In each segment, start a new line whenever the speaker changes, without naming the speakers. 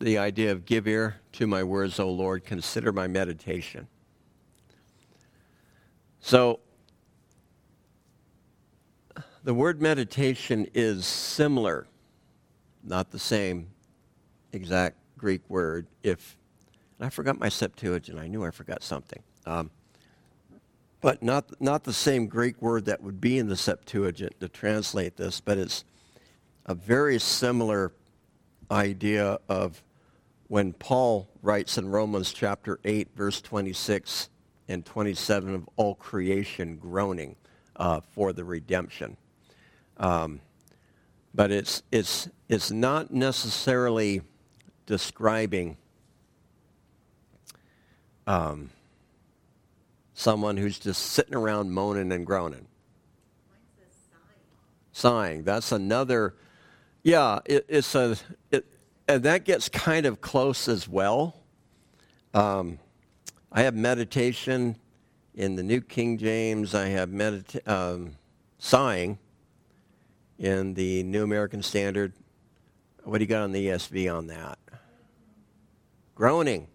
the idea of give ear to my words, O Lord, consider my meditation. So, the word meditation is similar, not the same exact Greek word. If I forgot my Septuagint, I knew I forgot something. Um, but not not the same Greek word that would be in the Septuagint to translate this, but it's a very similar idea of when Paul writes in Romans chapter 8, verse 26 and 27 of all creation groaning uh, for the redemption. Um, but it's, it's, it's not necessarily describing um, someone who's just sitting around moaning and groaning. Sighing. That's another, yeah, it, it's a, it, and that gets kind of close as well. Um, I have meditation in the New King James. I have medita- um, sighing in the New American Standard. What do you got on the ESV on that? Groaning.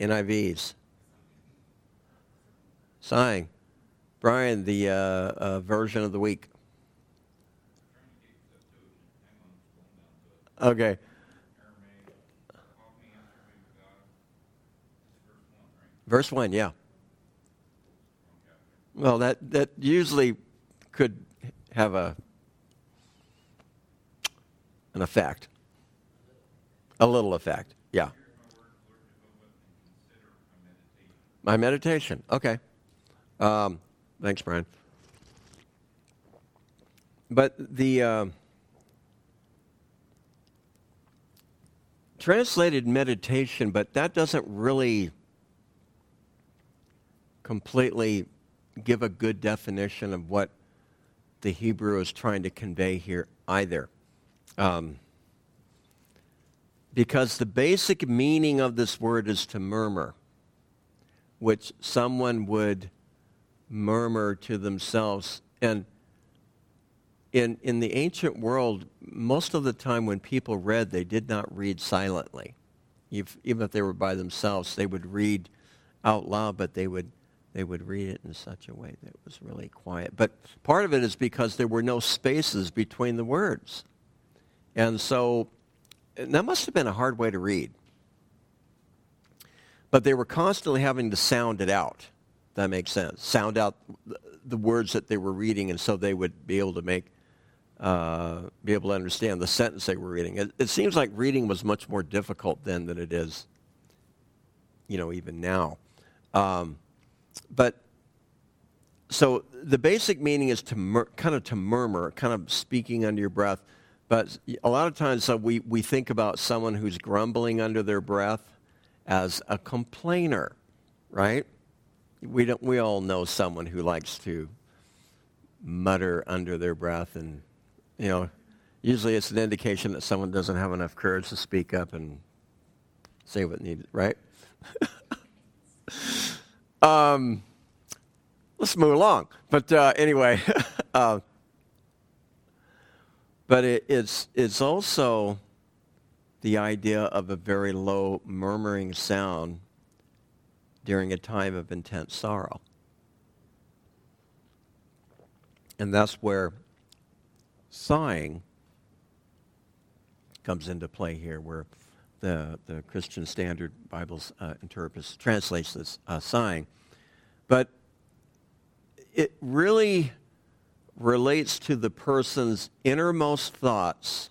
NIVs. Sighing. Brian, the uh, uh, version of the week. Okay. Verse 1, yeah. Well, that, that usually could have a, an effect. A little effect, yeah. My meditation, okay. Um, thanks, Brian. But the uh, translated meditation, but that doesn't really completely give a good definition of what the Hebrew is trying to convey here either. Um, because the basic meaning of this word is to murmur, which someone would murmur to themselves. And in, in the ancient world, most of the time when people read, they did not read silently. If, even if they were by themselves, they would read out loud, but they would they would read it in such a way that it was really quiet. But part of it is because there were no spaces between the words. And so and that must have been a hard way to read. But they were constantly having to sound it out. That makes sense. Sound out the words that they were reading, and so they would be able to make, uh, be able to understand the sentence they were reading. It, it seems like reading was much more difficult then than it is, you know, even now. Um, but so the basic meaning is to mur- kind of to murmur, kind of speaking under your breath. But a lot of times uh, we, we think about someone who's grumbling under their breath as a complainer, right? We, don't, we all know someone who likes to mutter under their breath and, you know, usually it's an indication that someone doesn't have enough courage to speak up and say what needed, right? Um, let's move along. But uh, anyway, uh, but it, it's it's also the idea of a very low murmuring sound during a time of intense sorrow. And that's where sighing comes into play here, where the, the Christian Standard Bible uh, interprets, translates this uh, sighing. But it really relates to the person's innermost thoughts,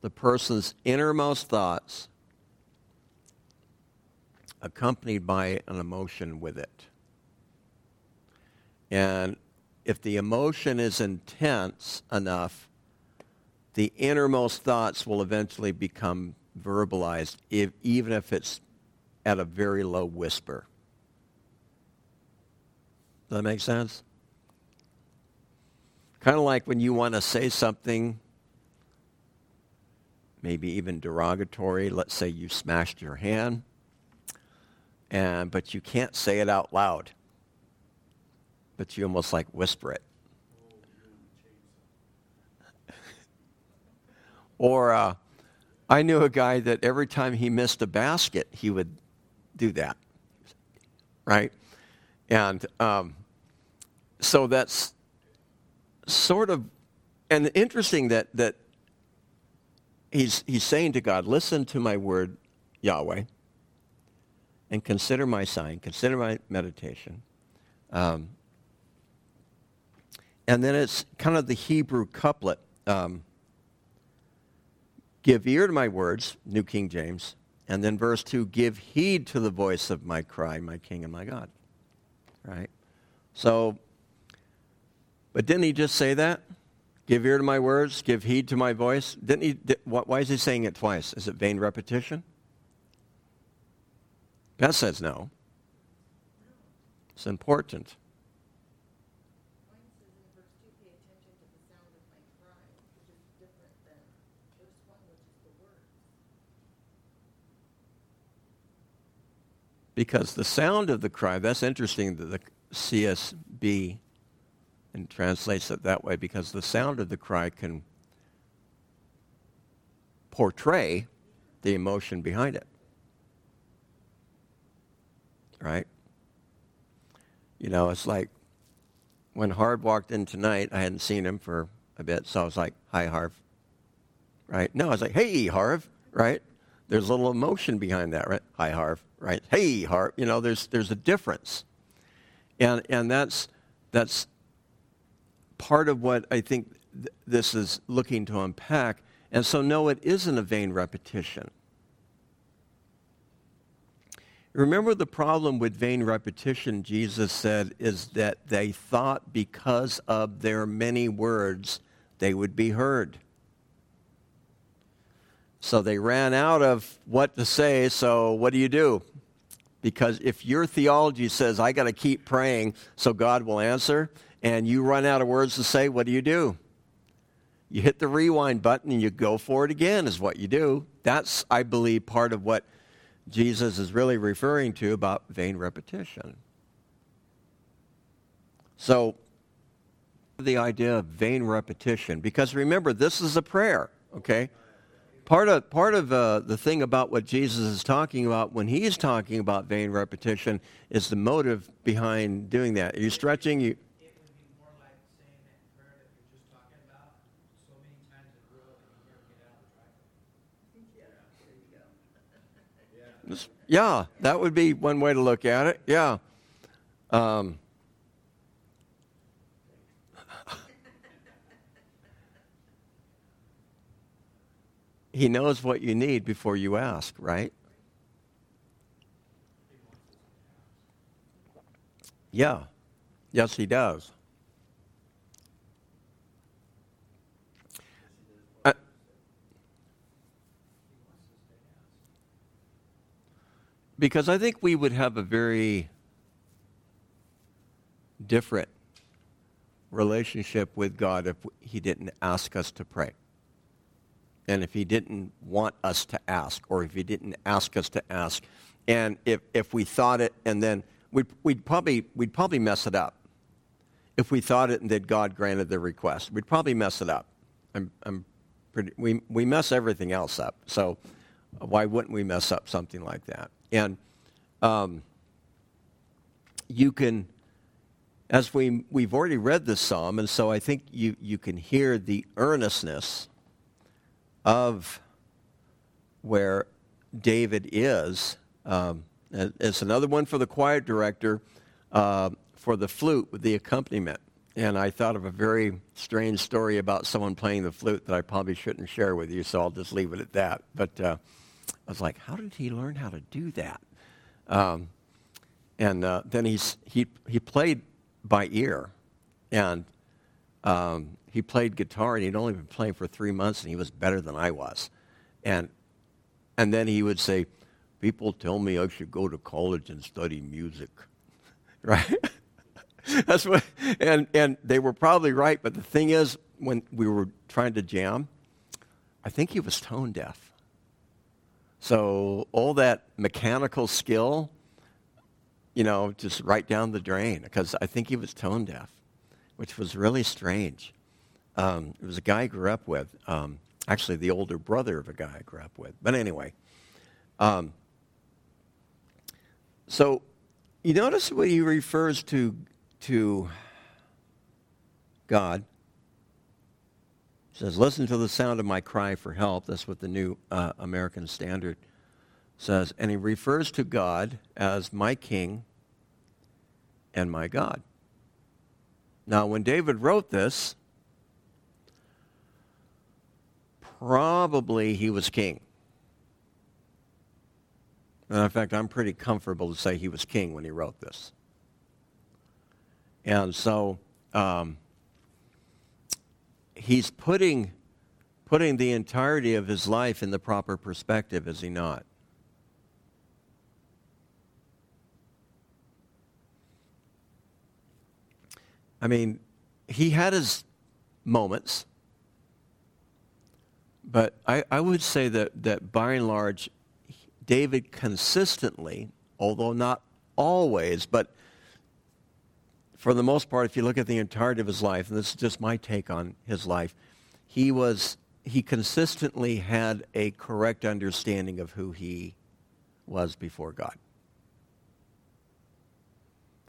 the person's innermost thoughts, accompanied by an emotion with it. And if the emotion is intense enough, the innermost thoughts will eventually become verbalized, if, even if it's at a very low whisper. Does that make sense? Kind of like when you want to say something, maybe even derogatory. Let's say you smashed your hand, and but you can't say it out loud. But you almost like whisper it. Or uh, I knew a guy that every time he missed a basket, he would do that, right? And um, so that's sort of, and interesting that that he's he's saying to God, "Listen to my word, Yahweh, and consider my sign, consider my meditation." Um, and then it's kind of the Hebrew couplet. Um, give ear to my words, New King James. And then verse 2, give heed to the voice of my cry, my King and my God. Right? So, but didn't he just say that? Give ear to my words, give heed to my voice. Didn't he? Did, why is he saying it twice? Is it vain repetition? Beth says no. It's important. Because the sound of the cry, that's interesting that the CSB and translates it that way because the sound of the cry can portray the emotion behind it. Right? You know, it's like when Harv walked in tonight, I hadn't seen him for a bit, so I was like, hi, Harv. Right? No, I was like, hey, Harv. Right? There's a little emotion behind that, right? Hi, Harv right? Hey, heart, you know, there's, there's a difference. And, and that's, that's part of what I think th- this is looking to unpack. And so, no, it isn't a vain repetition. Remember the problem with vain repetition, Jesus said, is that they thought because of their many words they would be heard. So they ran out of what to say, so what do you do? Because if your theology says, I got to keep praying so God will answer, and you run out of words to say, what do you do? You hit the rewind button and you go for it again, is what you do. That's, I believe, part of what Jesus is really referring to about vain repetition. So, the idea of vain repetition, because remember, this is a prayer, okay? Part of part of uh, the thing about what Jesus is talking about when he's talking about vain repetition is the motive behind doing that. Are you stretching? You. Yeah, that would be one way to look at it. Yeah. Um, He knows what you need before you ask, right? Yeah. Yes, he does. Uh, because I think we would have a very different relationship with God if he didn't ask us to pray and if he didn't want us to ask, or if he didn't ask us to ask, and if, if we thought it and then we'd, we'd, probably, we'd probably mess it up. If we thought it and then God granted the request, we'd probably mess it up. I'm, I'm pretty, we, we mess everything else up. So why wouldn't we mess up something like that? And um, you can, as we, we've already read this psalm, and so I think you, you can hear the earnestness of where David is. Um, it's another one for the choir director uh, for the flute with the accompaniment. And I thought of a very strange story about someone playing the flute that I probably shouldn't share with you, so I'll just leave it at that. But uh, I was like, how did he learn how to do that? Um, and uh, then he's, he, he played by ear. And um, he played guitar and he'd only been playing for three months and he was better than I was. And, and then he would say, people tell me I should go to college and study music, right? That's what, and, and they were probably right, but the thing is, when we were trying to jam, I think he was tone deaf. So all that mechanical skill, you know, just right down the drain because I think he was tone deaf, which was really strange. Um, it was a guy I grew up with. Um, actually the older brother of a guy I grew up with. But anyway, um, so you notice when he refers to to God. Says, "Listen to the sound of my cry for help." That's what the New uh, American Standard says, and he refers to God as my King and my God. Now, when David wrote this, probably he was king. And in fact, I'm pretty comfortable to say he was king when he wrote this. And so um, he's putting, putting the entirety of his life in the proper perspective, is he not? I mean, he had his moments, but I, I would say that, that by and large, David consistently, although not always, but for the most part, if you look at the entirety of his life, and this is just my take on his life, he was he consistently had a correct understanding of who he was before God.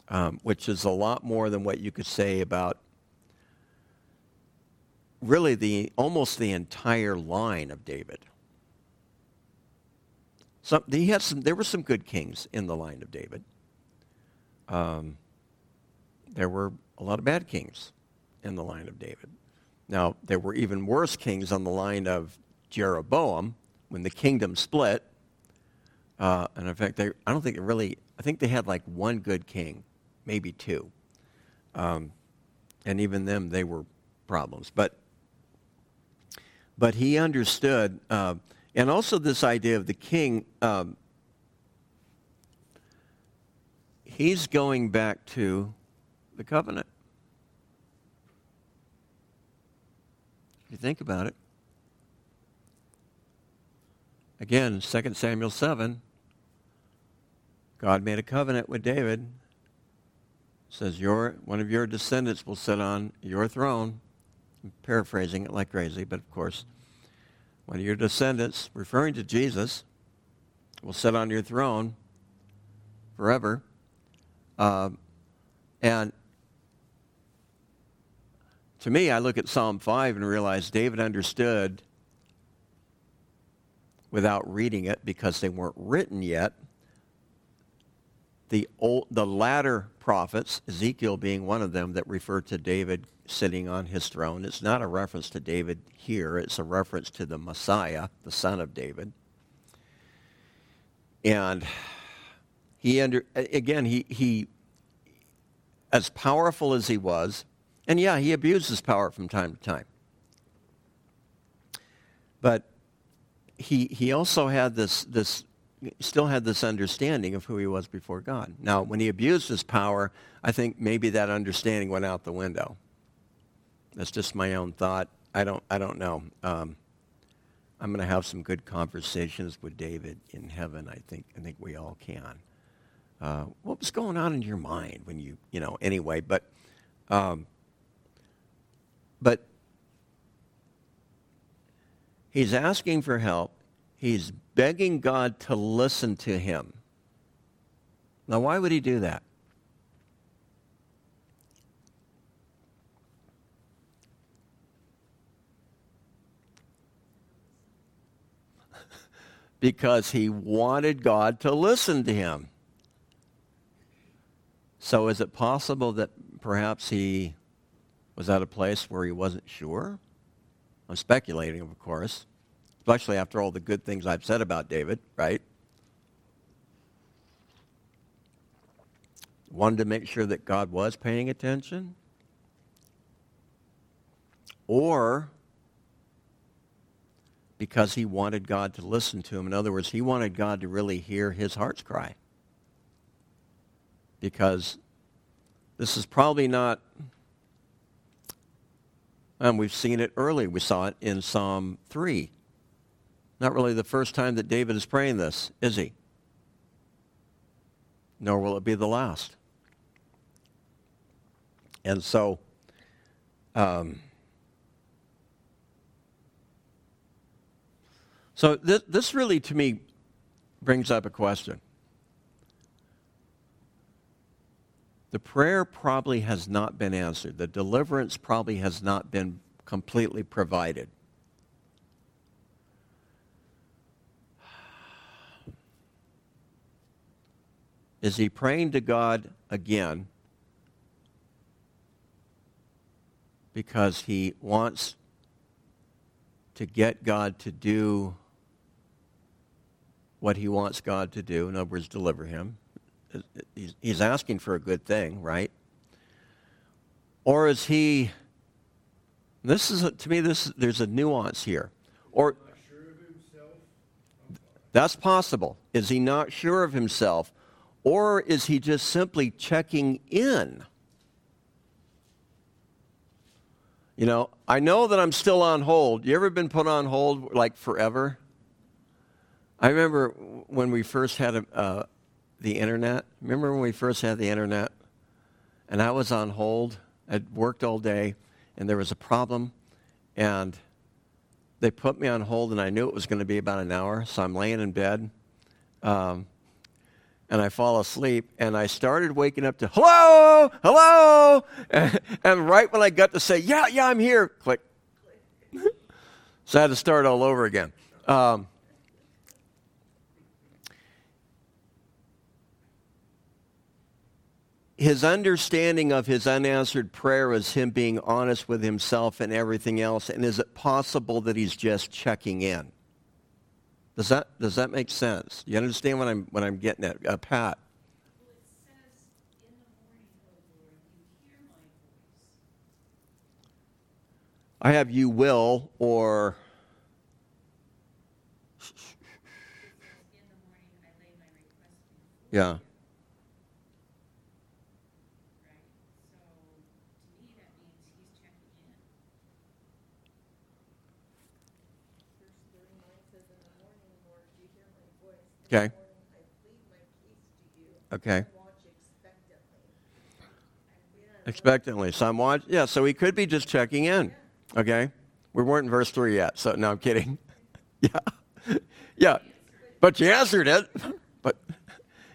Um, which is a lot more than what you could say about really the almost the entire line of David. Some, he had some, there were some good kings in the line of David. Um, there were a lot of bad kings in the line of David. Now, there were even worse kings on the line of Jeroboam when the kingdom split. Uh, and in fact, they, I don't think it really, I think they had like one good king maybe two. Um, and even them, they were problems. But, but he understood, uh, and also this idea of the king, um, he's going back to the covenant. If you think about it. Again, 2 Samuel 7, God made a covenant with David says, your, one of your descendants will sit on your throne. I'm paraphrasing it like crazy, but of course, one of your descendants, referring to Jesus, will sit on your throne forever. Um, and to me, I look at Psalm 5 and realize David understood without reading it because they weren't written yet the, old, the latter prophets, Ezekiel being one of them, that refer to David sitting on his throne. It's not a reference to David here, it's a reference to the Messiah, the son of David. And he under again he he as powerful as he was, and yeah, he abused his power from time to time. But he he also had this this still had this understanding of who he was before God. Now, when he abused his power, I think maybe that understanding went out the window. That's just my own thought. I don't, I don't know. Um, I'm going to have some good conversations with David in heaven. I think, I think we all can. Uh, what was going on in your mind when you, you know, anyway, but, um, but he's asking for help. He's begging God to listen to him. Now, why would he do that? Because he wanted God to listen to him. So, is it possible that perhaps he was at a place where he wasn't sure? I'm speculating, of course especially after all the good things I've said about David, right? Wanted to make sure that God was paying attention. Or because he wanted God to listen to him. In other words, he wanted God to really hear his heart's cry. Because this is probably not, and we've seen it early. We saw it in Psalm 3 not really the first time that David is praying this, is he? Nor will it be the last. And so, um, So this, this really, to me, brings up a question. The prayer probably has not been answered. The deliverance probably has not been completely provided. Is he praying to God again because he wants to get God to do what he wants God to do, in other words, deliver him. He's asking for a good thing, right? Or is he, this is, a, to me, this, there's a nuance here. Or, that's possible. Is he not sure of himself? Or is he just simply checking in? You know, I know that I'm still on hold. You ever been put on hold like forever? I remember when we first had uh, the internet. Remember when we first had the internet? And I was on hold. I'd worked all day, and there was a problem, and they put me on hold, and I knew it was going to be about an hour, so I'm laying in bed. Um, and I fall asleep, and I started waking up to, hello, hello, and, and right when I got to say, yeah, yeah, I'm here, click. so I had to start all over again. Um, his understanding of his unanswered prayer is him being honest with himself and everything else. And is it possible that he's just checking in? Does that, does that make sense? You understand what I'm, what I'm getting at? Uh, Pat. I have you will or. Yeah. Okay. Okay. Expectantly. So I'm watching. Yeah, so he could be just checking in. Okay. We weren't in verse 3 yet, so no, I'm kidding. yeah. yeah. But you answered it. but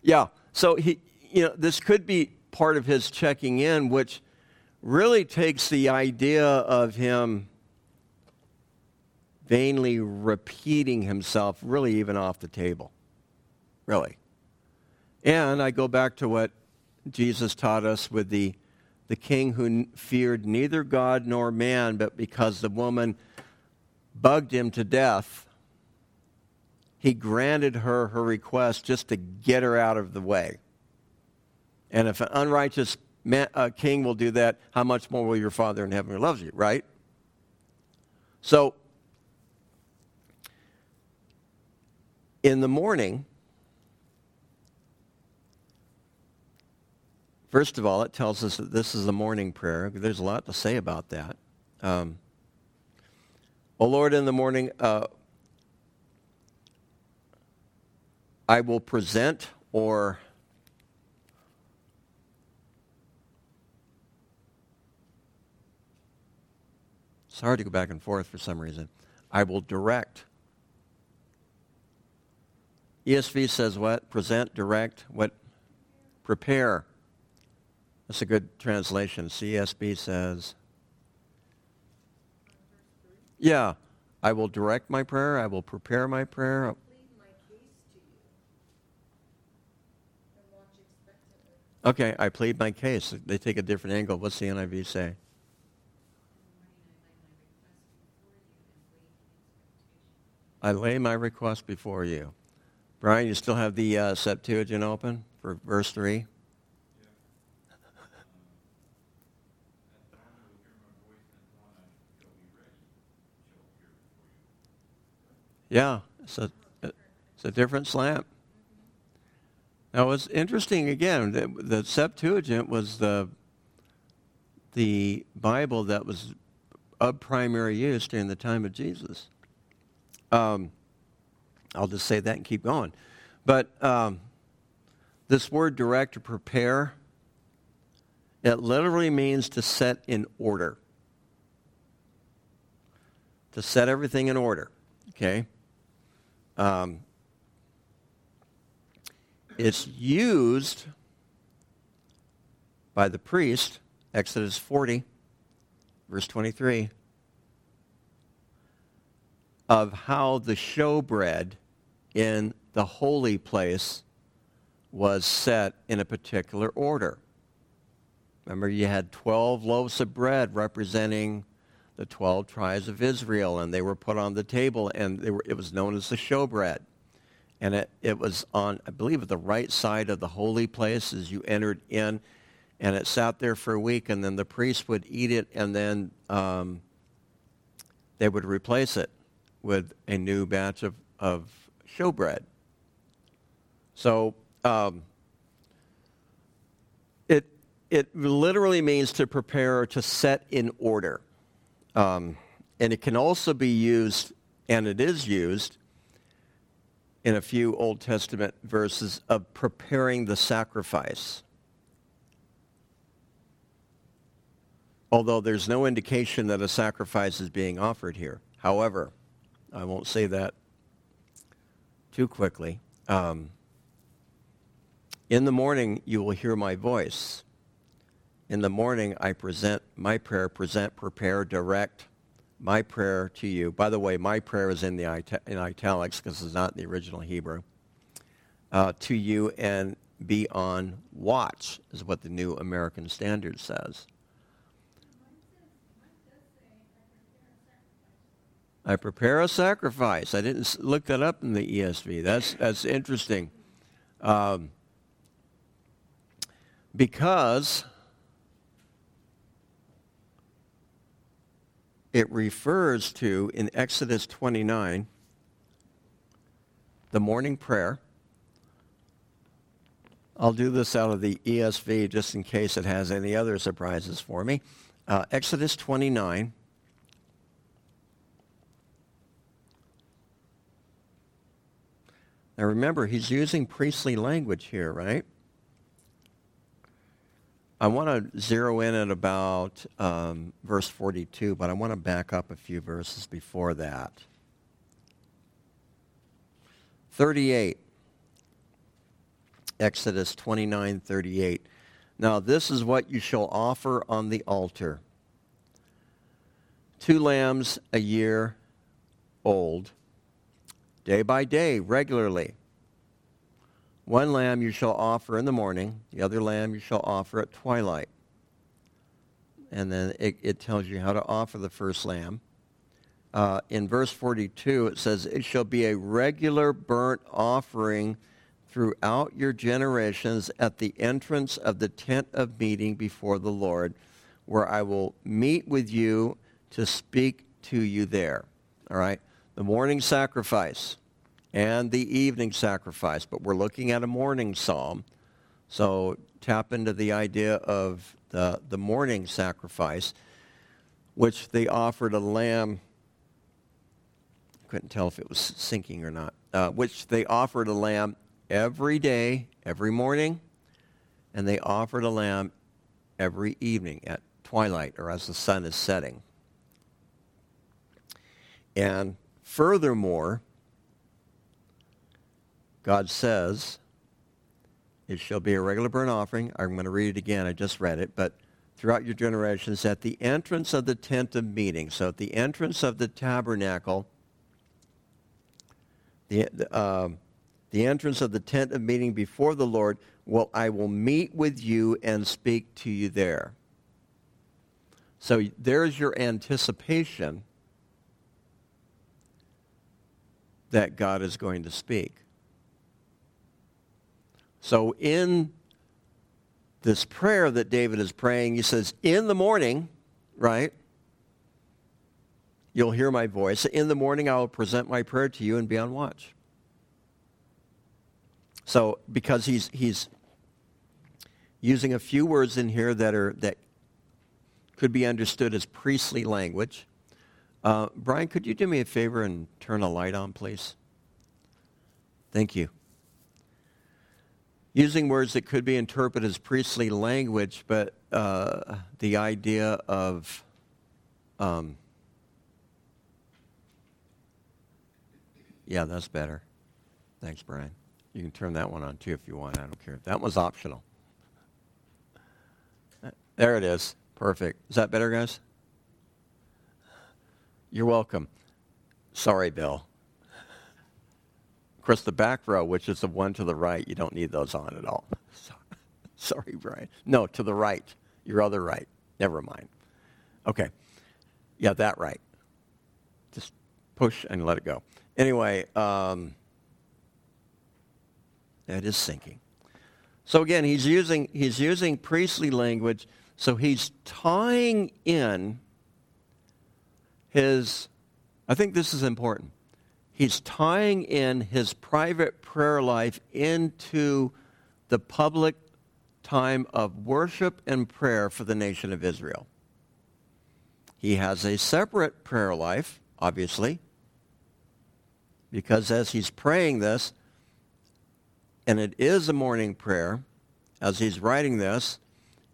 yeah. So he, you know, this could be part of his checking in, which really takes the idea of him vainly repeating himself really even off the table really. And I go back to what Jesus taught us with the, the king who feared neither God nor man, but because the woman bugged him to death, he granted her her request just to get her out of the way. And if an unrighteous man, uh, king will do that, how much more will your Father in heaven who loves you, right? So, in the morning, First of all, it tells us that this is a morning prayer. There's a lot to say about that. Um, oh Lord, in the morning, uh, I will present or it's hard to go back and forth for some reason. I will direct. ESV says what? Present, direct, what? Prepare. That's a good translation. CSB says, Yeah, I will direct my prayer, I will prepare my prayer. Okay, I plead my case. They take a different angle. What's the NIV say? I lay my request before you. Brian, you still have the uh, Septuagint open for verse 3? Yeah, it's a, it's a different slant. Now, it's interesting again, the, the Septuagint was the, the Bible that was of primary use during the time of Jesus. Um, I'll just say that and keep going. But um, this word direct or prepare, it literally means to set in order. To set everything in order. Okay? Um, it's used by the priest, Exodus 40, verse 23, of how the showbread in the holy place was set in a particular order. Remember, you had 12 loaves of bread representing the 12 tribes of Israel, and they were put on the table, and were, it was known as the showbread. And it, it was on, I believe, the right side of the holy place as you entered in, and it sat there for a week, and then the priest would eat it, and then um, they would replace it with a new batch of, of showbread. So um, it, it literally means to prepare or to set in order. Um, and it can also be used, and it is used, in a few Old Testament verses of preparing the sacrifice. Although there's no indication that a sacrifice is being offered here. However, I won't say that too quickly. Um, in the morning, you will hear my voice. In the morning, I present my prayer, present, prepare, direct my prayer to you. By the way, my prayer is in the in italics because it's not in the original Hebrew. Uh, to you and be on watch is what the New American Standard says. I prepare a sacrifice. I didn't look that up in the ESV. That's that's interesting. Um, because it refers to, in Exodus 29, the morning prayer. I'll do this out of the ESV just in case it has any other surprises for me. Uh, Exodus 29. Now remember, he's using priestly language here, right? I want to zero in at about um, verse 42, but I want to back up a few verses before that. 38, Exodus 29 38. Now, this is what you shall offer on the altar two lambs a year old, day by day, regularly one lamb you shall offer in the morning, the other lamb you shall offer at twilight. And then it, it tells you how to offer the first lamb. Uh, in verse 42, it says, It shall be a regular burnt offering throughout your generations at the entrance of the tent of meeting before the Lord, where I will meet with you to speak to you there. All right? The morning sacrifice and the evening sacrifice, but we're looking at a morning psalm. So tap into the idea of the, the morning sacrifice, which they offered a lamb. Couldn't tell if it was sinking or not. Uh, which they offered a lamb every day, every morning, and they offered a lamb every evening at twilight or as the sun is setting. And furthermore, God says, it shall be a regular burnt offering. I'm going to read it again. I just read it. But throughout your generations, at the entrance of the tent of meeting, so at the entrance of the tabernacle, the, uh, the entrance of the tent of meeting before the Lord, well, I will meet with you and speak to you there. So there's your anticipation that God is going to speak. So in this prayer that David is praying, he says, In the morning, right? You'll hear my voice. In the morning, I will present my prayer to you and be on watch. So, because he's, he's using a few words in here that, are, that could be understood as priestly language. Uh, Brian, could you do me a favor and turn a light on, please? Thank you using words that could be interpreted as priestly language, but uh, the idea of um, Yeah, that's better. Thanks, Brian. You can turn that one on too if you want. I don't care. That one's optional. There it is. Perfect. Is that better, guys? You're welcome. Sorry, Bill. Course, the back row, which is the one to the right, you don't need those on at all. Sorry, Brian. No, to the right. Your other right. Never mind. Okay. Yeah, that right. Just push and let it go. Anyway, um, it is sinking. So again, he's using, he's using priestly language. So he's tying in his, I think this is important. He's tying in his private prayer life into the public time of worship and prayer for the nation of Israel. He has a separate prayer life, obviously, because as he's praying this, and it is a morning prayer, as he's writing this,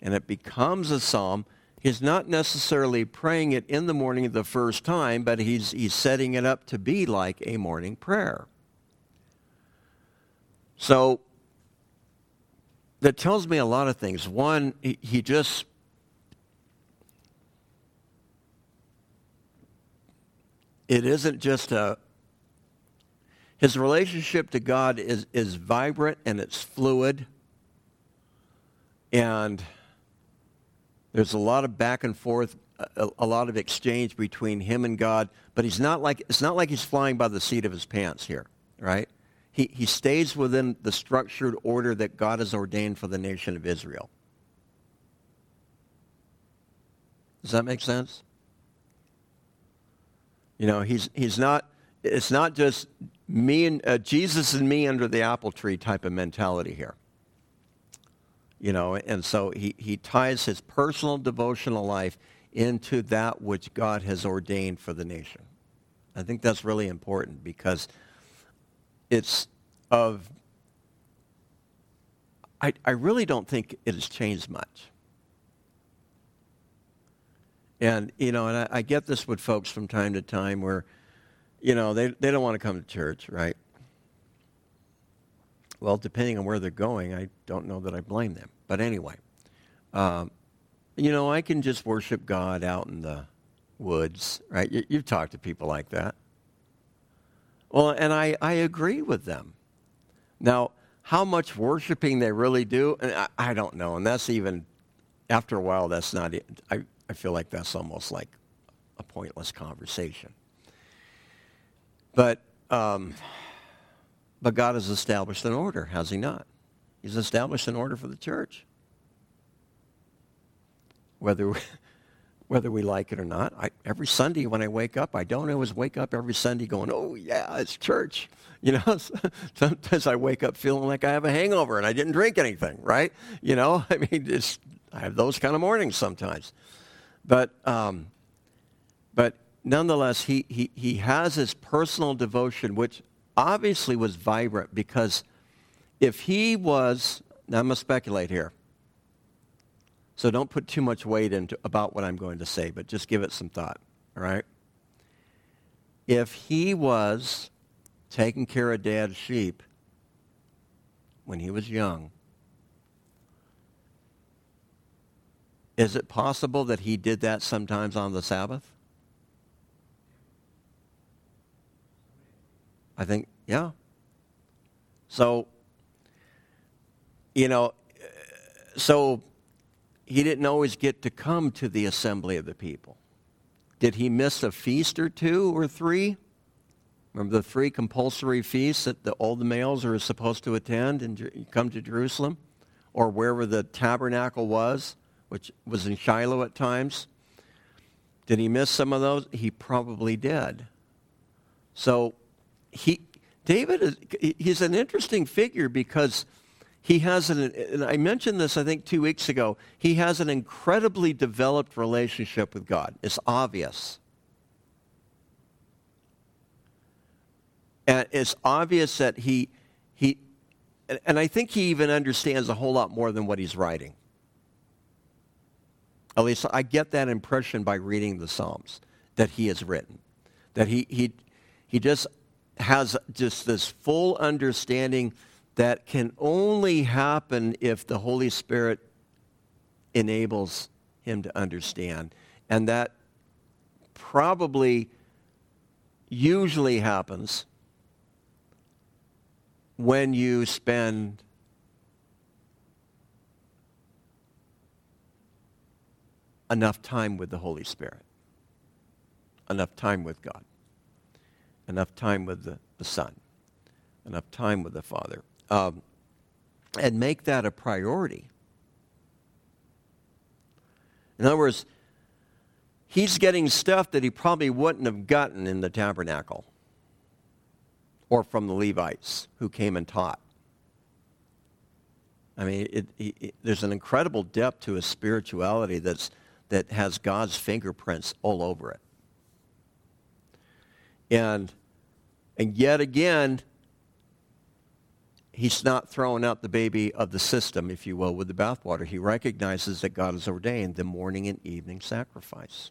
and it becomes a psalm, he's not necessarily praying it in the morning the first time, but he's, he's setting it up to be like a morning prayer. So that tells me a lot of things. One, he, he just it isn't just a his relationship to God is, is vibrant and it's fluid. And there's a lot of back and forth, a, a, lot of exchange between him and God. But he's not like, it's not like he's flying by the seat of his pants here, right? He, he stays within the structured order that God has ordained for the nation of Israel. Does that make sense? You know, he's, he's not, it's not just me and uh, Jesus and me under the apple tree type of mentality here. You know, and so he, he ties his personal devotional life into that which God has ordained for the nation. I think that's really important because it's of, I, I really don't think it has changed much. And, you know, and I, I get this with folks from time to time where, you know, they, they don't want to come to church, right? Well, depending on where they're going, I don't know that I blame them. But anyway, um, you know, I can just worship God out in the woods, right? You, you've talked to people like that. Well, and I, I agree with them. Now, how much worshiping they really do, I, I don't know. And that's even, after a while, that's not, I, I feel like that's almost like a pointless conversation. But, um, but God has established an order, has he not? He's established an order for the church. Whether, we, whether we like it or not, I, every Sunday when I wake up, I don't always wake up every Sunday going, oh, yeah, it's church. You know, sometimes I wake up feeling like I have a hangover and I didn't drink anything, right? You know, I mean, it's, I have those kind of mornings sometimes. But, um, but nonetheless, he, he, he has his personal devotion, which obviously was vibrant because if he was, now I'm going to speculate here, so don't put too much weight into about what I'm going to say, but just give it some thought, all right? If he was taking care of dad's sheep when he was young, Is it possible that he did that sometimes on the Sabbath? I think, yeah. So, you know, so he didn't always get to come to the assembly of the people. Did he miss a feast or two or three? Remember the three compulsory feasts that the, all the males are supposed to attend and come to Jerusalem? Or wherever the tabernacle was? which was in Shiloh at times. Did he miss some of those? He probably did. So he, David is he's an interesting figure because he has an and I mentioned this I think 2 weeks ago. He has an incredibly developed relationship with God. It's obvious. And it's obvious that he he and I think he even understands a whole lot more than what he's writing. At least I get that impression by reading the Psalms that he has written. That he, he, he just has just this full understanding that can only happen if the Holy Spirit enables him to understand. And that probably usually happens when you spend enough time with the Holy Spirit, enough time with God, enough time with the, the Son, enough time with the Father. Um, and make that a priority. In other words, he's getting stuff that he probably wouldn't have gotten in the tabernacle or from the Levites who came and taught. I mean, it, it, it, there's an incredible depth to his spirituality that's, that has God's fingerprints all over it. And, and yet again, he's not throwing out the baby of the system, if you will, with the bathwater. He recognizes that God has ordained the morning and evening sacrifice.